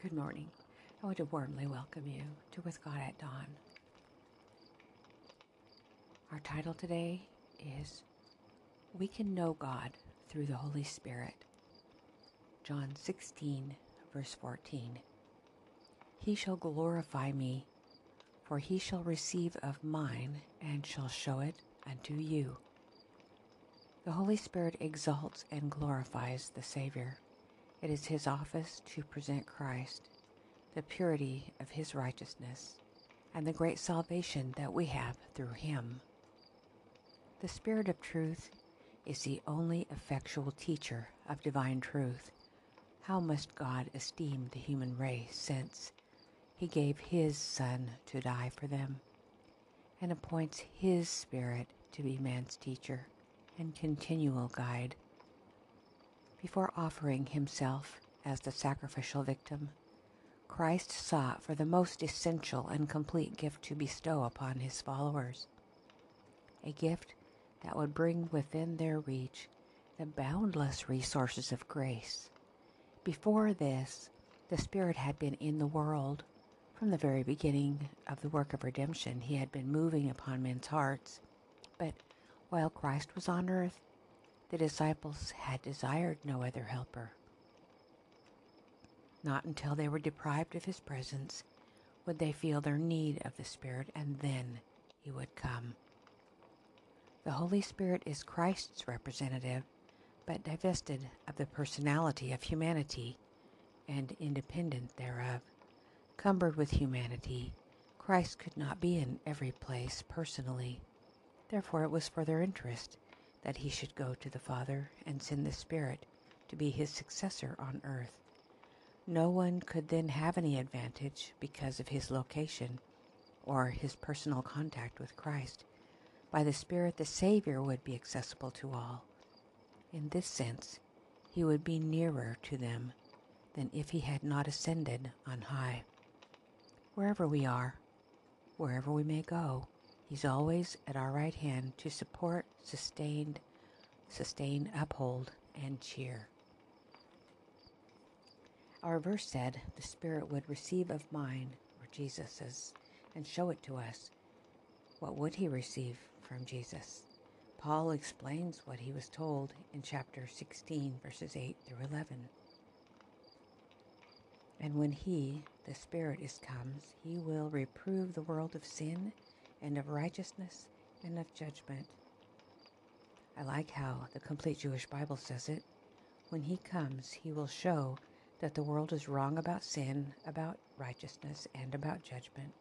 Good morning. I want to warmly welcome you to With God at Dawn. Our title today is We Can Know God Through the Holy Spirit. John 16, verse 14. He shall glorify me, for he shall receive of mine and shall show it unto you. The Holy Spirit exalts and glorifies the Savior. It is his office to present Christ, the purity of his righteousness, and the great salvation that we have through him. The Spirit of truth is the only effectual teacher of divine truth. How must God esteem the human race since he gave his Son to die for them and appoints his Spirit to be man's teacher and continual guide? Before offering himself as the sacrificial victim, Christ sought for the most essential and complete gift to bestow upon his followers. A gift that would bring within their reach the boundless resources of grace. Before this, the Spirit had been in the world. From the very beginning of the work of redemption, he had been moving upon men's hearts. But while Christ was on earth, the disciples had desired no other helper. Not until they were deprived of his presence would they feel their need of the Spirit, and then he would come. The Holy Spirit is Christ's representative, but divested of the personality of humanity and independent thereof. Cumbered with humanity, Christ could not be in every place personally. Therefore, it was for their interest that he should go to the Father and send the Spirit to be his successor on earth. No one could then have any advantage because of his location or his personal contact with Christ. By the Spirit, the Savior would be accessible to all. In this sense, he would be nearer to them than if he had not ascended on high. Wherever we are, wherever we may go, He's always at our right hand to support, sustain, sustain, uphold, and cheer. Our verse said the Spirit would receive of mine, or Jesus's, and show it to us. What would he receive from Jesus? Paul explains what he was told in chapter 16, verses 8 through 11. And when he, the Spirit, is comes, he will reprove the world of sin and of righteousness and of judgment. I like how the complete Jewish Bible says it. When he comes, he will show that the world is wrong about sin, about righteousness, and about judgment.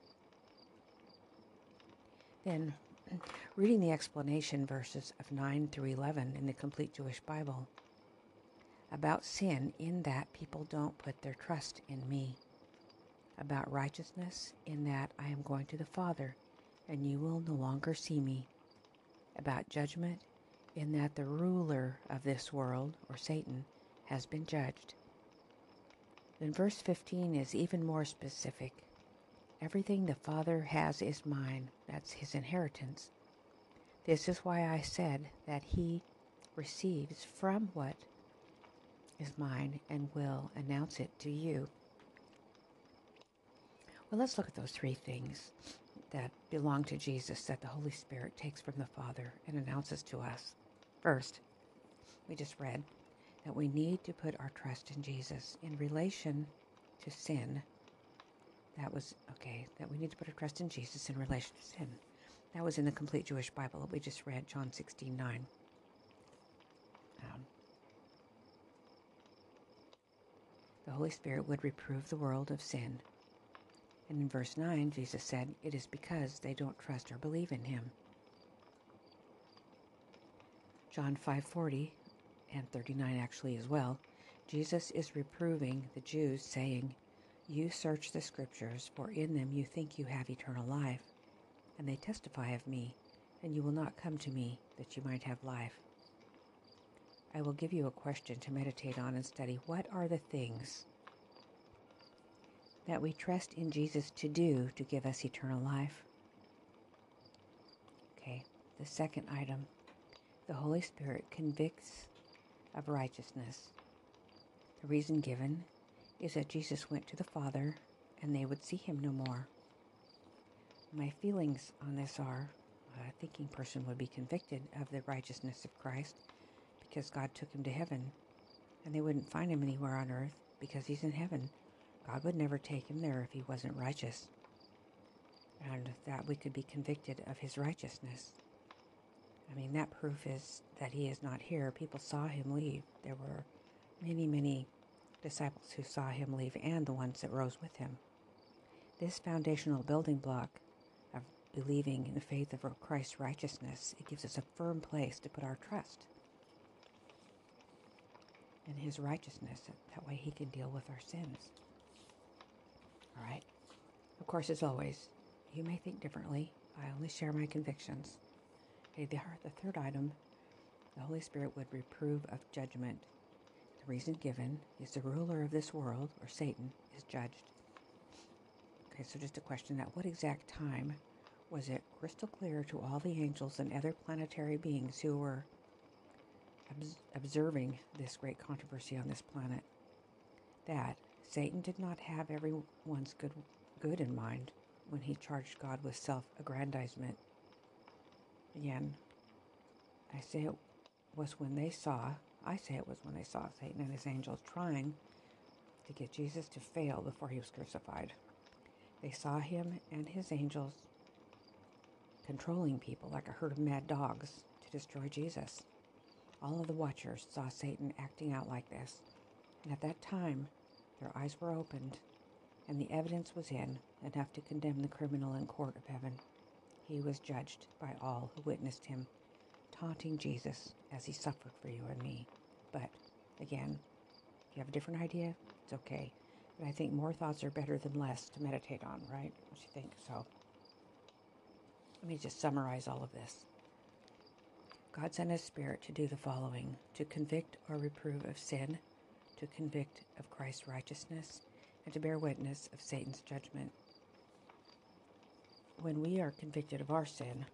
Then, reading the explanation verses of 9 through 11 in the complete Jewish Bible about sin, in that people don't put their trust in me, about righteousness, in that I am going to the Father and you will no longer see me. About judgment, in that the ruler of this world, or Satan, has been judged. Then verse 15 is even more specific. Everything the Father has is mine. That's his inheritance. This is why I said that he receives from what is mine and will announce it to you. Well, let's look at those three things that belong to Jesus that the Holy Spirit takes from the Father and announces to us. First, we just read that we need to put our trust in Jesus in relation to sin. That was, okay, that we need to put our trust in Jesus in relation to sin. That was in the complete Jewish Bible that we just read, John 16 9. Um, the Holy Spirit would reprove the world of sin and in verse 9, Jesus said, It is because they don't trust or believe in him. John 5:40 and 39 actually as well, Jesus is reproving the Jews saying, "You search the scriptures, for in them you think you have eternal life, and they testify of me, and you will not come to me that you might have life." I will give you a question to meditate on and study. What are the things that we trust in Jesus to do to give us eternal life. Okay, the second item the Holy Spirit convicts of righteousness. The reason given is that Jesus went to the Father and they would see him no more. My feelings on this are a thinking person would be convicted of the righteousness of Christ because God took him to heaven and they wouldn't find him anywhere on earth because he's in heaven. God would never take him there if he wasn't righteous. And that we could be convicted of his righteousness. I mean, that proof is that he is not here. People saw him leave. There were many, many disciples who saw him leave and the ones that rose with him. This foundational building block of believing in the faith of Christ's righteousness, it gives us a firm place to put our trust in his righteousness. That way he can deal with our sins. All right. Of course, as always, you may think differently. I only share my convictions. Okay, the, the third item, the Holy Spirit would reprove of judgment. The reason given is the ruler of this world, or Satan, is judged. Okay, so just a question at what exact time was it crystal clear to all the angels and other planetary beings who were observing this great controversy on this planet that Satan did not have everyone's good good in mind when he charged God with self-aggrandizement. Again, I say it was when they saw, I say it was when they saw Satan and his angels trying to get Jesus to fail before he was crucified. They saw him and his angels controlling people like a herd of mad dogs to destroy Jesus. All of the watchers saw Satan acting out like this, and at that time their eyes were opened, and the evidence was in enough to condemn the criminal in court of heaven. He was judged by all who witnessed him, taunting Jesus as he suffered for you and me. But again, if you have a different idea, it's okay. But I think more thoughts are better than less to meditate on, right? What you think? So let me just summarize all of this. God sent His Spirit to do the following to convict or reprove of sin, to convict of Christ's righteousness, and to bear witness of Satan's judgment. When we are convicted of our sin,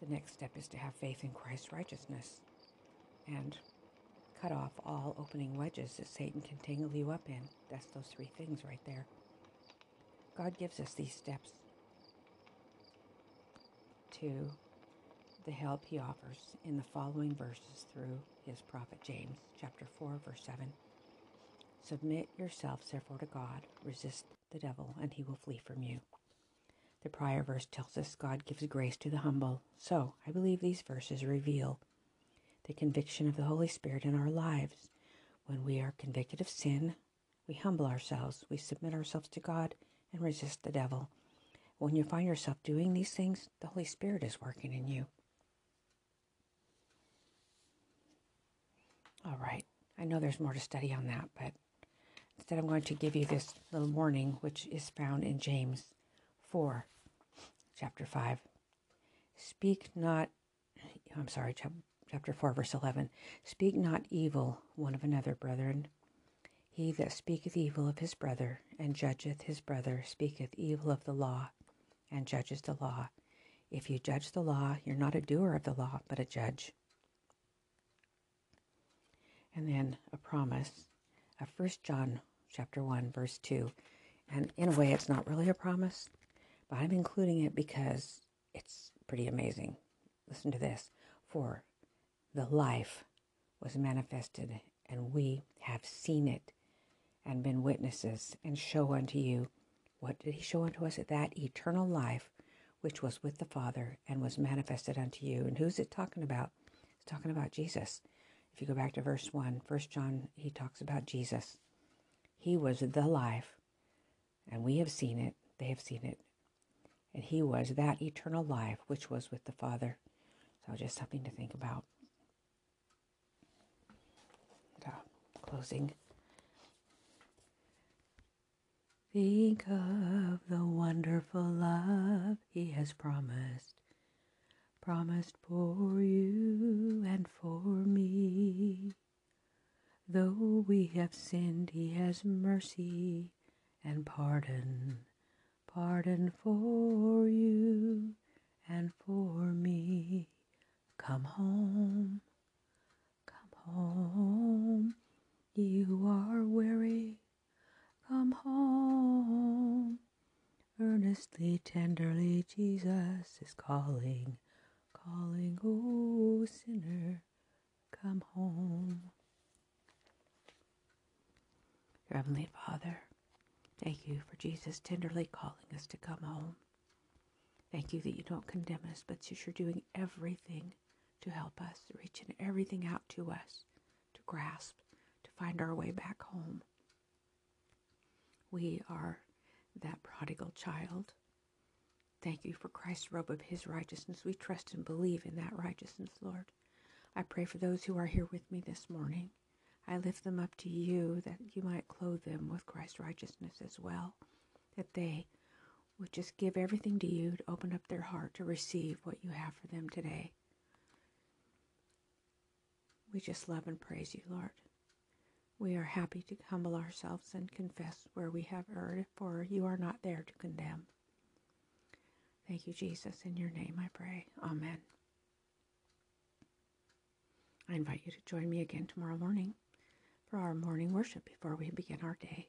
the next step is to have faith in Christ's righteousness and cut off all opening wedges that Satan can tangle you up in. That's those three things right there. God gives us these steps to the help he offers in the following verses through his prophet James, chapter 4, verse 7. Submit yourselves therefore to God, resist the devil, and he will flee from you. The prior verse tells us God gives grace to the humble. So, I believe these verses reveal the conviction of the Holy Spirit in our lives. When we are convicted of sin, we humble ourselves, we submit ourselves to God, and resist the devil. When you find yourself doing these things, the Holy Spirit is working in you. All right. I know there's more to study on that, but instead I'm going to give you this little warning, which is found in James 4, chapter 5. Speak not, I'm sorry, chapter 4, verse 11. Speak not evil one of another, brethren. He that speaketh evil of his brother and judgeth his brother speaketh evil of the law and judges the law. If you judge the law, you're not a doer of the law, but a judge and then a promise of First John chapter 1 verse 2. And in a way it's not really a promise, but I'm including it because it's pretty amazing. Listen to this. For the life was manifested and we have seen it and been witnesses and show unto you what did he show unto us that eternal life which was with the Father and was manifested unto you. And who's it talking about? It's talking about Jesus. If you go back to verse 1, First John, he talks about Jesus. He was the life, and we have seen it, they have seen it. And he was that eternal life which was with the Father. So just something to think about. Uh, closing. Think of the wonderful love he has promised promised for you and for me. Though we have sinned, he has mercy and pardon, pardon for you and for me. Come home, come home, you are weary. Come home. Earnestly, tenderly, Jesus is calling calling, oh sinner, come home. Your Heavenly Father, thank you for Jesus tenderly calling us to come home. Thank you that you don't condemn us, but you're doing everything to help us, reaching everything out to us, to grasp, to find our way back home. We are that prodigal child. Thank you for Christ's robe of his righteousness. We trust and believe in that righteousness, Lord. I pray for those who are here with me this morning. I lift them up to you that you might clothe them with Christ's righteousness as well, that they would just give everything to you to open up their heart to receive what you have for them today. We just love and praise you, Lord. We are happy to humble ourselves and confess where we have erred, for you are not there to condemn. Thank you, Jesus. In your name I pray. Amen. I invite you to join me again tomorrow morning for our morning worship before we begin our day.